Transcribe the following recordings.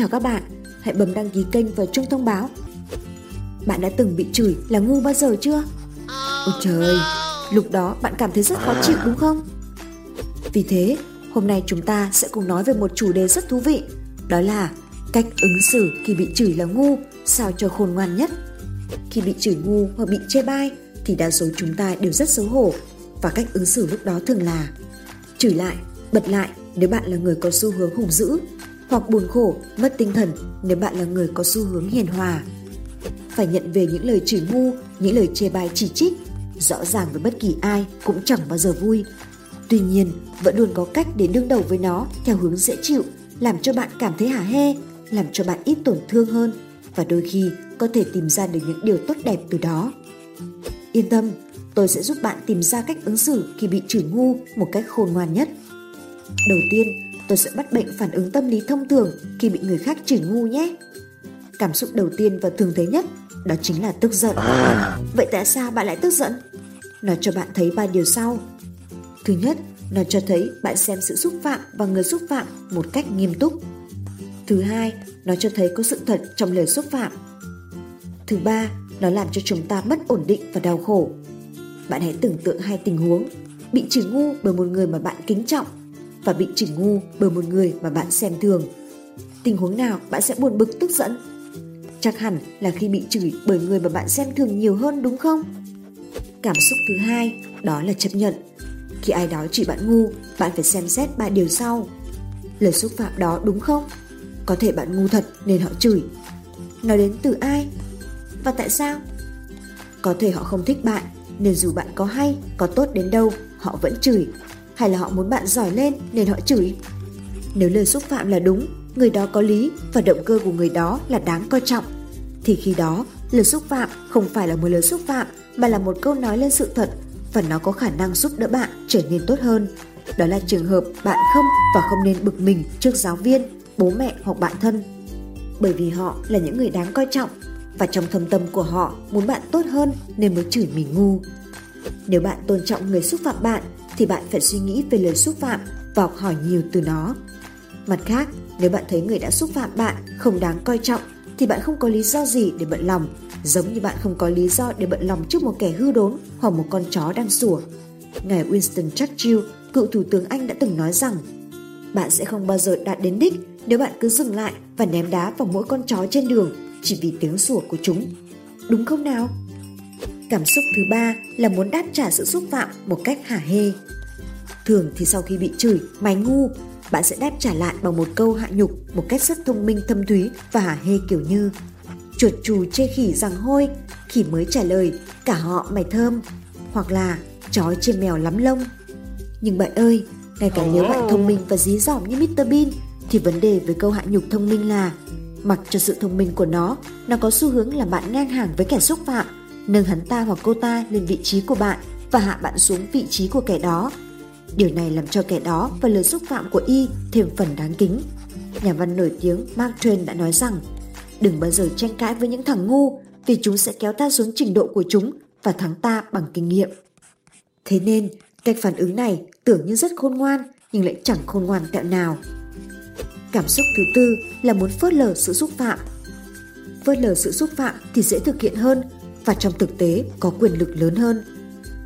chào các bạn. Hãy bấm đăng ký kênh và chuông thông báo. Bạn đã từng bị chửi là ngu bao giờ chưa? Ôi trời, lúc đó bạn cảm thấy rất khó chịu đúng không? Vì thế, hôm nay chúng ta sẽ cùng nói về một chủ đề rất thú vị, đó là cách ứng xử khi bị chửi là ngu sao cho khôn ngoan nhất. Khi bị chửi ngu hoặc bị chê bai thì đa số chúng ta đều rất xấu hổ và cách ứng xử lúc đó thường là chửi lại, bật lại nếu bạn là người có xu hướng hùng dữ hoặc buồn khổ, mất tinh thần nếu bạn là người có xu hướng hiền hòa. Phải nhận về những lời chửi ngu, những lời chê bai chỉ trích, rõ ràng với bất kỳ ai cũng chẳng bao giờ vui. Tuy nhiên, vẫn luôn có cách để đương đầu với nó theo hướng dễ chịu, làm cho bạn cảm thấy hả hê, làm cho bạn ít tổn thương hơn và đôi khi có thể tìm ra được những điều tốt đẹp từ đó. Yên tâm, tôi sẽ giúp bạn tìm ra cách ứng xử khi bị chửi ngu một cách khôn ngoan nhất. Đầu tiên, tôi sẽ bắt bệnh phản ứng tâm lý thông thường khi bị người khác chửi ngu nhé. Cảm xúc đầu tiên và thường thấy nhất đó chính là tức giận. Vậy tại sao bạn lại tức giận? Nó cho bạn thấy ba điều sau. Thứ nhất, nó cho thấy bạn xem sự xúc phạm và người xúc phạm một cách nghiêm túc. Thứ hai, nó cho thấy có sự thật trong lời xúc phạm. Thứ ba, nó làm cho chúng ta mất ổn định và đau khổ. Bạn hãy tưởng tượng hai tình huống, bị chửi ngu bởi một người mà bạn kính trọng và bị chửi ngu bởi một người mà bạn xem thường. Tình huống nào bạn sẽ buồn bực tức giận? Chắc hẳn là khi bị chửi bởi người mà bạn xem thường nhiều hơn đúng không? Cảm xúc thứ hai đó là chấp nhận. Khi ai đó chửi bạn ngu, bạn phải xem xét ba điều sau. Lời xúc phạm đó đúng không? Có thể bạn ngu thật nên họ chửi. Nói đến từ ai? Và tại sao? Có thể họ không thích bạn nên dù bạn có hay, có tốt đến đâu, họ vẫn chửi. Hay là họ muốn bạn giỏi lên nên họ chửi. Nếu lời xúc phạm là đúng, người đó có lý và động cơ của người đó là đáng coi trọng, thì khi đó lời xúc phạm không phải là một lời xúc phạm mà là một câu nói lên sự thật và nó có khả năng giúp đỡ bạn trở nên tốt hơn. Đó là trường hợp bạn không và không nên bực mình trước giáo viên, bố mẹ hoặc bạn thân. Bởi vì họ là những người đáng coi trọng và trong thâm tâm của họ muốn bạn tốt hơn nên mới chửi mình ngu. Nếu bạn tôn trọng người xúc phạm bạn thì bạn phải suy nghĩ về lời xúc phạm và học hỏi nhiều từ nó. Mặt khác, nếu bạn thấy người đã xúc phạm bạn không đáng coi trọng thì bạn không có lý do gì để bận lòng, giống như bạn không có lý do để bận lòng trước một kẻ hư đốn hoặc một con chó đang sủa. Ngài Winston Churchill, cựu thủ tướng Anh đã từng nói rằng bạn sẽ không bao giờ đạt đến đích nếu bạn cứ dừng lại và ném đá vào mỗi con chó trên đường chỉ vì tiếng sủa của chúng. Đúng không nào? Cảm xúc thứ ba là muốn đáp trả sự xúc phạm một cách hả hê. Thường thì sau khi bị chửi, mày ngu, bạn sẽ đáp trả lại bằng một câu hạ nhục một cách rất thông minh thâm thúy và hả hê kiểu như chuột chù chê khỉ rằng hôi, khỉ mới trả lời cả họ mày thơm, hoặc là chó chê mèo lắm lông. Nhưng bạn ơi, ngay cả nếu bạn thông minh và dí dỏm như Mr Bean thì vấn đề với câu hạ nhục thông minh là mặc cho sự thông minh của nó, nó có xu hướng làm bạn ngang hàng với kẻ xúc phạm, nâng hắn ta hoặc cô ta lên vị trí của bạn và hạ bạn xuống vị trí của kẻ đó. Điều này làm cho kẻ đó và lời xúc phạm của y thêm phần đáng kính. Nhà văn nổi tiếng Mark Twain đã nói rằng đừng bao giờ tranh cãi với những thằng ngu vì chúng sẽ kéo ta xuống trình độ của chúng và thắng ta bằng kinh nghiệm. Thế nên, cách phản ứng này tưởng như rất khôn ngoan nhưng lại chẳng khôn ngoan tẹo nào. Cảm xúc thứ tư là muốn phớt lờ sự xúc phạm. Phớt lờ sự xúc phạm thì dễ thực hiện hơn và trong thực tế có quyền lực lớn hơn.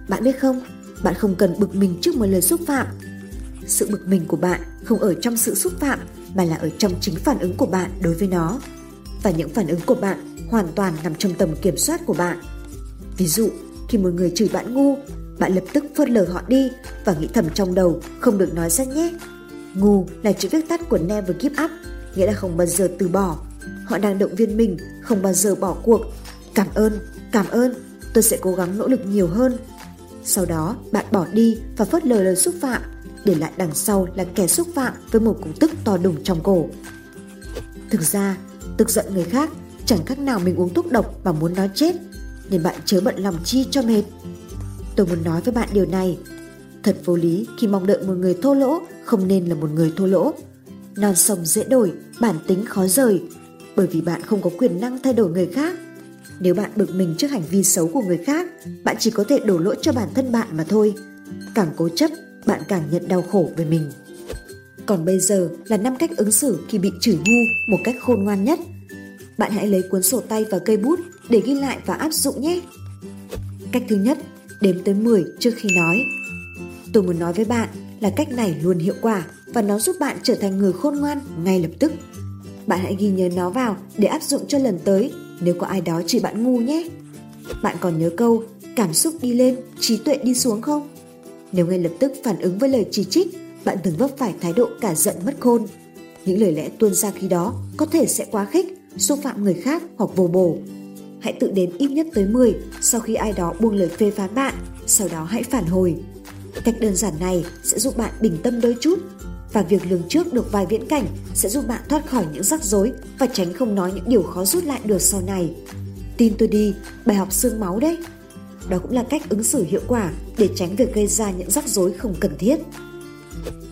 Bạn biết không, bạn không cần bực mình trước một lời xúc phạm. Sự bực mình của bạn không ở trong sự xúc phạm mà là ở trong chính phản ứng của bạn đối với nó. Và những phản ứng của bạn hoàn toàn nằm trong tầm kiểm soát của bạn. Ví dụ, khi một người chửi bạn ngu, bạn lập tức phớt lờ họ đi và nghĩ thầm trong đầu không được nói ra nhé. Ngu là chữ viết tắt của never give up, nghĩa là không bao giờ từ bỏ. Họ đang động viên mình không bao giờ bỏ cuộc. Cảm ơn, cảm ơn, tôi sẽ cố gắng nỗ lực nhiều hơn. Sau đó bạn bỏ đi và phớt lờ lời xúc phạm, để lại đằng sau là kẻ xúc phạm với một cục tức to đùng trong cổ. Thực ra, tức giận người khác chẳng khác nào mình uống thuốc độc và muốn nó chết, nên bạn chớ bận lòng chi cho mệt. Tôi muốn nói với bạn điều này, thật vô lý khi mong đợi một người thô lỗ không nên là một người thô lỗ. Non sông dễ đổi, bản tính khó rời, bởi vì bạn không có quyền năng thay đổi người khác. Nếu bạn bực mình trước hành vi xấu của người khác, bạn chỉ có thể đổ lỗi cho bản thân bạn mà thôi. Càng cố chấp, bạn càng nhận đau khổ về mình. Còn bây giờ là năm cách ứng xử khi bị chửi ngu một cách khôn ngoan nhất. Bạn hãy lấy cuốn sổ tay và cây bút để ghi lại và áp dụng nhé. Cách thứ nhất, đếm tới 10 trước khi nói. Tôi muốn nói với bạn là cách này luôn hiệu quả và nó giúp bạn trở thành người khôn ngoan ngay lập tức. Bạn hãy ghi nhớ nó vào để áp dụng cho lần tới nếu có ai đó chỉ bạn ngu nhé. Bạn còn nhớ câu cảm xúc đi lên, trí tuệ đi xuống không? Nếu ngay lập tức phản ứng với lời chỉ trích, bạn thường vấp phải thái độ cả giận mất khôn. Những lời lẽ tuôn ra khi đó có thể sẽ quá khích, xúc phạm người khác hoặc vô bổ. Hãy tự đếm ít nhất tới 10 sau khi ai đó buông lời phê phán bạn, sau đó hãy phản hồi. Cách đơn giản này sẽ giúp bạn bình tâm đôi chút và việc lường trước được vài viễn cảnh sẽ giúp bạn thoát khỏi những rắc rối và tránh không nói những điều khó rút lại được sau này. Tin tôi đi, bài học xương máu đấy. Đó cũng là cách ứng xử hiệu quả để tránh việc gây ra những rắc rối không cần thiết.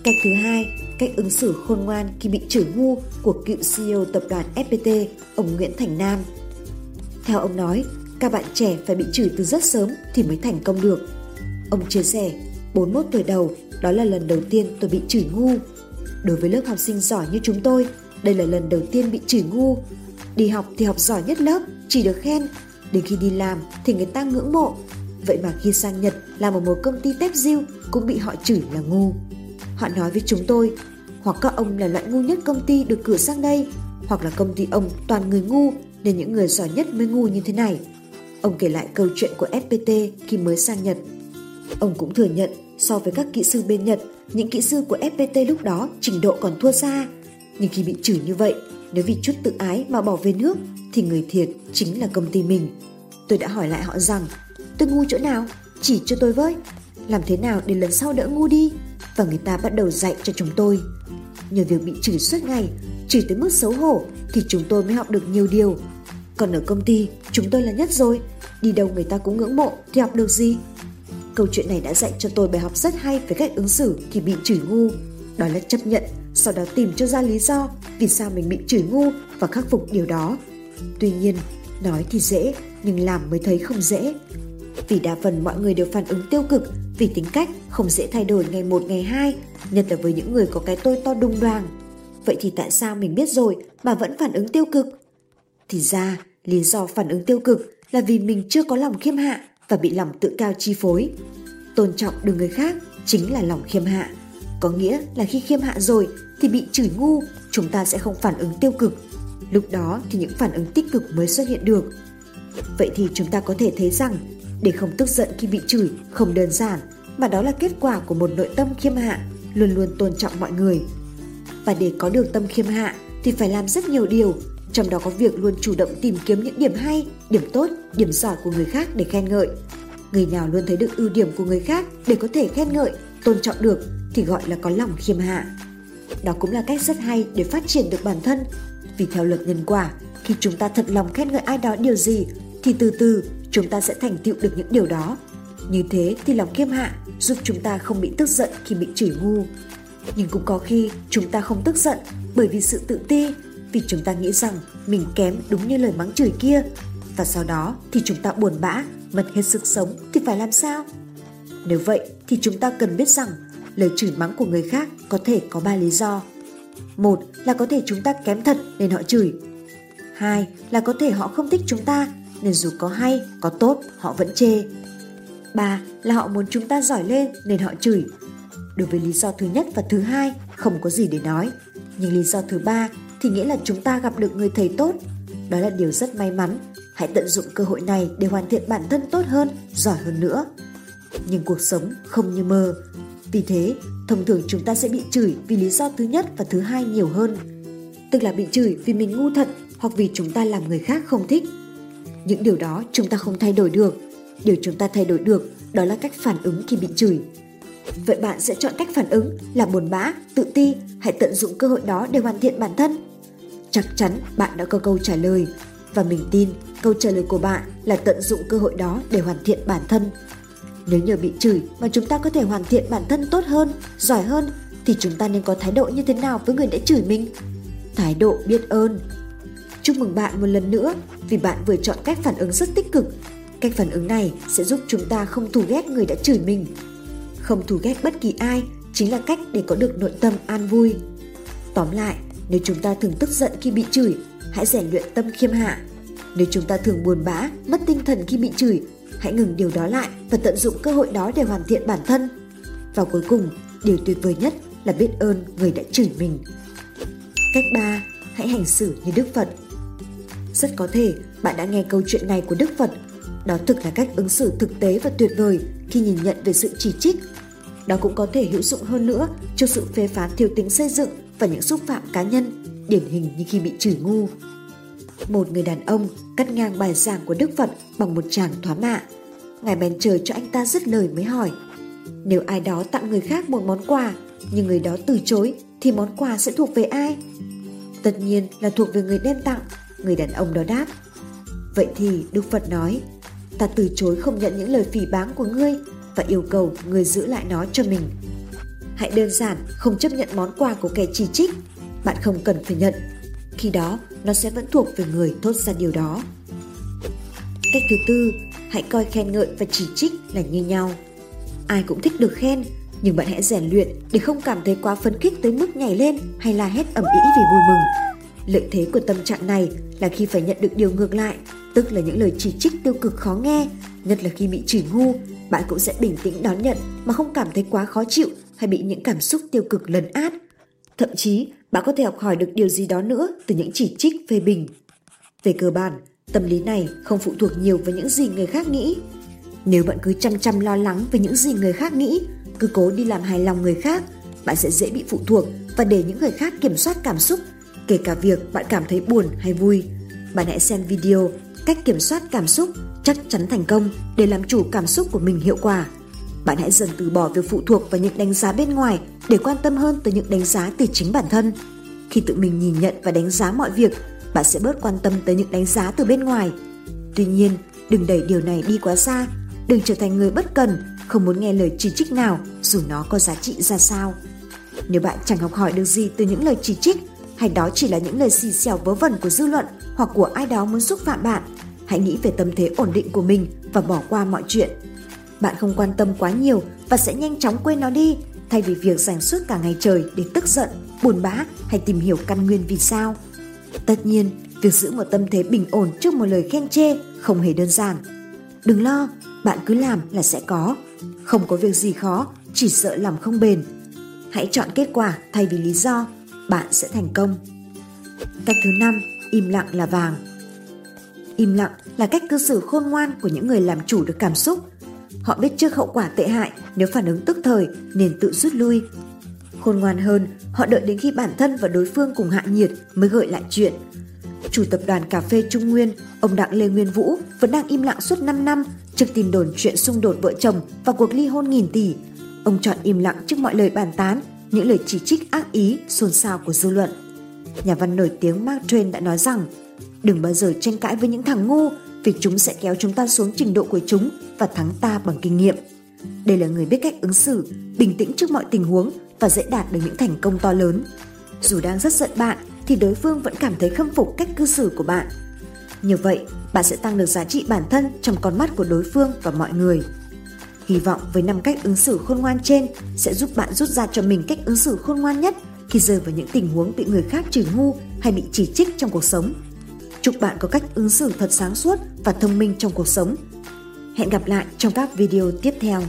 Cách thứ hai, cách ứng xử khôn ngoan khi bị chửi ngu của cựu CEO tập đoàn FPT, ông Nguyễn Thành Nam. Theo ông nói, các bạn trẻ phải bị chửi từ rất sớm thì mới thành công được. Ông chia sẻ, 41 tuổi đầu, đó là lần đầu tiên tôi bị chửi ngu. Đối với lớp học sinh giỏi như chúng tôi, đây là lần đầu tiên bị chửi ngu. Đi học thì học giỏi nhất lớp, chỉ được khen. Đến khi đi làm thì người ta ngưỡng mộ. Vậy mà khi sang Nhật làm ở một công ty tép diêu cũng bị họ chửi là ngu. Họ nói với chúng tôi, hoặc các ông là loại ngu nhất công ty được cử sang đây, hoặc là công ty ông toàn người ngu nên những người giỏi nhất mới ngu như thế này. Ông kể lại câu chuyện của FPT khi mới sang Nhật. Ông cũng thừa nhận so với các kỹ sư bên Nhật, những kỹ sư của FPT lúc đó trình độ còn thua xa. Nhưng khi bị chửi như vậy, nếu vì chút tự ái mà bỏ về nước thì người thiệt chính là công ty mình. Tôi đã hỏi lại họ rằng, tôi ngu chỗ nào? Chỉ cho tôi với. Làm thế nào để lần sau đỡ ngu đi? Và người ta bắt đầu dạy cho chúng tôi. Nhờ việc bị chửi suốt ngày, chửi tới mức xấu hổ thì chúng tôi mới học được nhiều điều. Còn ở công ty, chúng tôi là nhất rồi. Đi đâu người ta cũng ngưỡng mộ thì học được gì? Câu chuyện này đã dạy cho tôi bài học rất hay về cách ứng xử khi bị chửi ngu. Đó là chấp nhận, sau đó tìm cho ra lý do vì sao mình bị chửi ngu và khắc phục điều đó. Tuy nhiên, nói thì dễ, nhưng làm mới thấy không dễ. Vì đa phần mọi người đều phản ứng tiêu cực vì tính cách không dễ thay đổi ngày một ngày hai, nhất là với những người có cái tôi to đùng đoàng. Vậy thì tại sao mình biết rồi mà vẫn phản ứng tiêu cực? Thì ra, lý do phản ứng tiêu cực là vì mình chưa có lòng khiêm hạ và bị lòng tự cao chi phối. Tôn trọng được người khác chính là lòng khiêm hạ. Có nghĩa là khi khiêm hạ rồi thì bị chửi ngu, chúng ta sẽ không phản ứng tiêu cực. Lúc đó thì những phản ứng tích cực mới xuất hiện được. Vậy thì chúng ta có thể thấy rằng để không tức giận khi bị chửi không đơn giản mà đó là kết quả của một nội tâm khiêm hạ, luôn luôn tôn trọng mọi người. Và để có được tâm khiêm hạ thì phải làm rất nhiều điều trong đó có việc luôn chủ động tìm kiếm những điểm hay, điểm tốt, điểm giỏi của người khác để khen ngợi. Người nào luôn thấy được ưu điểm của người khác để có thể khen ngợi, tôn trọng được thì gọi là có lòng khiêm hạ. Đó cũng là cách rất hay để phát triển được bản thân. Vì theo luật nhân quả, khi chúng ta thật lòng khen ngợi ai đó điều gì thì từ từ chúng ta sẽ thành tựu được những điều đó. Như thế thì lòng khiêm hạ giúp chúng ta không bị tức giận khi bị chửi ngu. Nhưng cũng có khi chúng ta không tức giận bởi vì sự tự ti vì chúng ta nghĩ rằng mình kém đúng như lời mắng chửi kia và sau đó thì chúng ta buồn bã, mất hết sức sống thì phải làm sao? Nếu vậy thì chúng ta cần biết rằng lời chửi mắng của người khác có thể có ba lý do. Một là có thể chúng ta kém thật nên họ chửi. Hai là có thể họ không thích chúng ta nên dù có hay, có tốt họ vẫn chê. Ba là họ muốn chúng ta giỏi lên nên họ chửi. Đối với lý do thứ nhất và thứ hai không có gì để nói. Nhưng lý do thứ ba thì nghĩa là chúng ta gặp được người thầy tốt. Đó là điều rất may mắn. Hãy tận dụng cơ hội này để hoàn thiện bản thân tốt hơn, giỏi hơn nữa. Nhưng cuộc sống không như mơ. Vì thế, thông thường chúng ta sẽ bị chửi vì lý do thứ nhất và thứ hai nhiều hơn. Tức là bị chửi vì mình ngu thật hoặc vì chúng ta làm người khác không thích. Những điều đó chúng ta không thay đổi được. Điều chúng ta thay đổi được đó là cách phản ứng khi bị chửi. Vậy bạn sẽ chọn cách phản ứng là buồn bã, tự ti hãy tận dụng cơ hội đó để hoàn thiện bản thân? Chắc chắn bạn đã có câu trả lời và mình tin câu trả lời của bạn là tận dụng cơ hội đó để hoàn thiện bản thân. Nếu nhờ bị chửi mà chúng ta có thể hoàn thiện bản thân tốt hơn, giỏi hơn thì chúng ta nên có thái độ như thế nào với người đã chửi mình? Thái độ biết ơn. Chúc mừng bạn một lần nữa vì bạn vừa chọn cách phản ứng rất tích cực. Cách phản ứng này sẽ giúp chúng ta không thù ghét người đã chửi mình. Không thù ghét bất kỳ ai chính là cách để có được nội tâm an vui. Tóm lại, nếu chúng ta thường tức giận khi bị chửi, hãy rèn luyện tâm khiêm hạ. Nếu chúng ta thường buồn bã, mất tinh thần khi bị chửi, hãy ngừng điều đó lại và tận dụng cơ hội đó để hoàn thiện bản thân. Và cuối cùng, điều tuyệt vời nhất là biết ơn người đã chửi mình. Cách 3. Hãy hành xử như Đức Phật. Rất có thể bạn đã nghe câu chuyện này của Đức Phật. Đó thực là cách ứng xử thực tế và tuyệt vời khi nhìn nhận về sự chỉ trích. Đó cũng có thể hữu dụng hơn nữa cho sự phê phán thiếu tính xây dựng và những xúc phạm cá nhân, điển hình như khi bị chửi ngu. Một người đàn ông cắt ngang bài giảng của Đức Phật bằng một tràng thoá mạ. Ngài bèn chờ cho anh ta dứt lời mới hỏi. Nếu ai đó tặng người khác một món quà, nhưng người đó từ chối, thì món quà sẽ thuộc về ai? Tất nhiên là thuộc về người đem tặng, người đàn ông đó đáp. Vậy thì Đức Phật nói, ta từ chối không nhận những lời phỉ báng của ngươi và yêu cầu người giữ lại nó cho mình. Hãy đơn giản không chấp nhận món quà của kẻ chỉ trích, bạn không cần phải nhận. Khi đó, nó sẽ vẫn thuộc về người thốt ra điều đó. Cách thứ tư, hãy coi khen ngợi và chỉ trích là như nhau. Ai cũng thích được khen, nhưng bạn hãy rèn luyện để không cảm thấy quá phấn khích tới mức nhảy lên hay la hét ầm ĩ vì vui mừng. Lợi thế của tâm trạng này là khi phải nhận được điều ngược lại, tức là những lời chỉ trích tiêu cực khó nghe, nhất là khi bị chửi ngu, bạn cũng sẽ bình tĩnh đón nhận mà không cảm thấy quá khó chịu hay bị những cảm xúc tiêu cực lấn át. Thậm chí, bạn có thể học hỏi được điều gì đó nữa từ những chỉ trích phê bình. Về cơ bản, tâm lý này không phụ thuộc nhiều vào những gì người khác nghĩ. Nếu bạn cứ chăm chăm lo lắng về những gì người khác nghĩ, cứ cố đi làm hài lòng người khác, bạn sẽ dễ bị phụ thuộc và để những người khác kiểm soát cảm xúc, kể cả việc bạn cảm thấy buồn hay vui. Bạn hãy xem video cách kiểm soát cảm xúc chắc chắn thành công để làm chủ cảm xúc của mình hiệu quả. Bạn hãy dần từ bỏ việc phụ thuộc vào những đánh giá bên ngoài để quan tâm hơn tới những đánh giá từ chính bản thân. Khi tự mình nhìn nhận và đánh giá mọi việc, bạn sẽ bớt quan tâm tới những đánh giá từ bên ngoài. Tuy nhiên, đừng đẩy điều này đi quá xa, đừng trở thành người bất cần, không muốn nghe lời chỉ trích nào dù nó có giá trị ra sao. Nếu bạn chẳng học hỏi được gì từ những lời chỉ trích, hay đó chỉ là những lời xì xèo vớ vẩn của dư luận hoặc của ai đó muốn xúc phạm bạn, hãy nghĩ về tâm thế ổn định của mình và bỏ qua mọi chuyện. Bạn không quan tâm quá nhiều và sẽ nhanh chóng quên nó đi, thay vì việc dành suốt cả ngày trời để tức giận, buồn bã hay tìm hiểu căn nguyên vì sao. Tất nhiên, việc giữ một tâm thế bình ổn trước một lời khen chê không hề đơn giản. Đừng lo, bạn cứ làm là sẽ có. Không có việc gì khó, chỉ sợ làm không bền. Hãy chọn kết quả thay vì lý do, bạn sẽ thành công. Cách thứ năm, im lặng là vàng. Im lặng là cách cư xử khôn ngoan của những người làm chủ được cảm xúc. Họ biết trước hậu quả tệ hại nếu phản ứng tức thời nên tự rút lui. Khôn ngoan hơn, họ đợi đến khi bản thân và đối phương cùng hạ nhiệt mới gợi lại chuyện. Chủ tập đoàn cà phê Trung Nguyên, ông Đặng Lê Nguyên Vũ vẫn đang im lặng suốt 5 năm trước tin đồn chuyện xung đột vợ chồng và cuộc ly hôn nghìn tỷ. Ông chọn im lặng trước mọi lời bàn tán, những lời chỉ trích ác ý, xôn xao của dư luận. Nhà văn nổi tiếng Mark Twain đã nói rằng Đừng bao giờ tranh cãi với những thằng ngu vì chúng sẽ kéo chúng ta xuống trình độ của chúng và thắng ta bằng kinh nghiệm. Đây là người biết cách ứng xử, bình tĩnh trước mọi tình huống và dễ đạt được những thành công to lớn. Dù đang rất giận bạn thì đối phương vẫn cảm thấy khâm phục cách cư xử của bạn. Như vậy, bạn sẽ tăng được giá trị bản thân trong con mắt của đối phương và mọi người. Hy vọng với năm cách ứng xử khôn ngoan trên sẽ giúp bạn rút ra cho mình cách ứng xử khôn ngoan nhất khi rơi vào những tình huống bị người khác chửi ngu hay bị chỉ trích trong cuộc sống. Chúc bạn có cách ứng xử thật sáng suốt và thông minh trong cuộc sống. Hẹn gặp lại trong các video tiếp theo.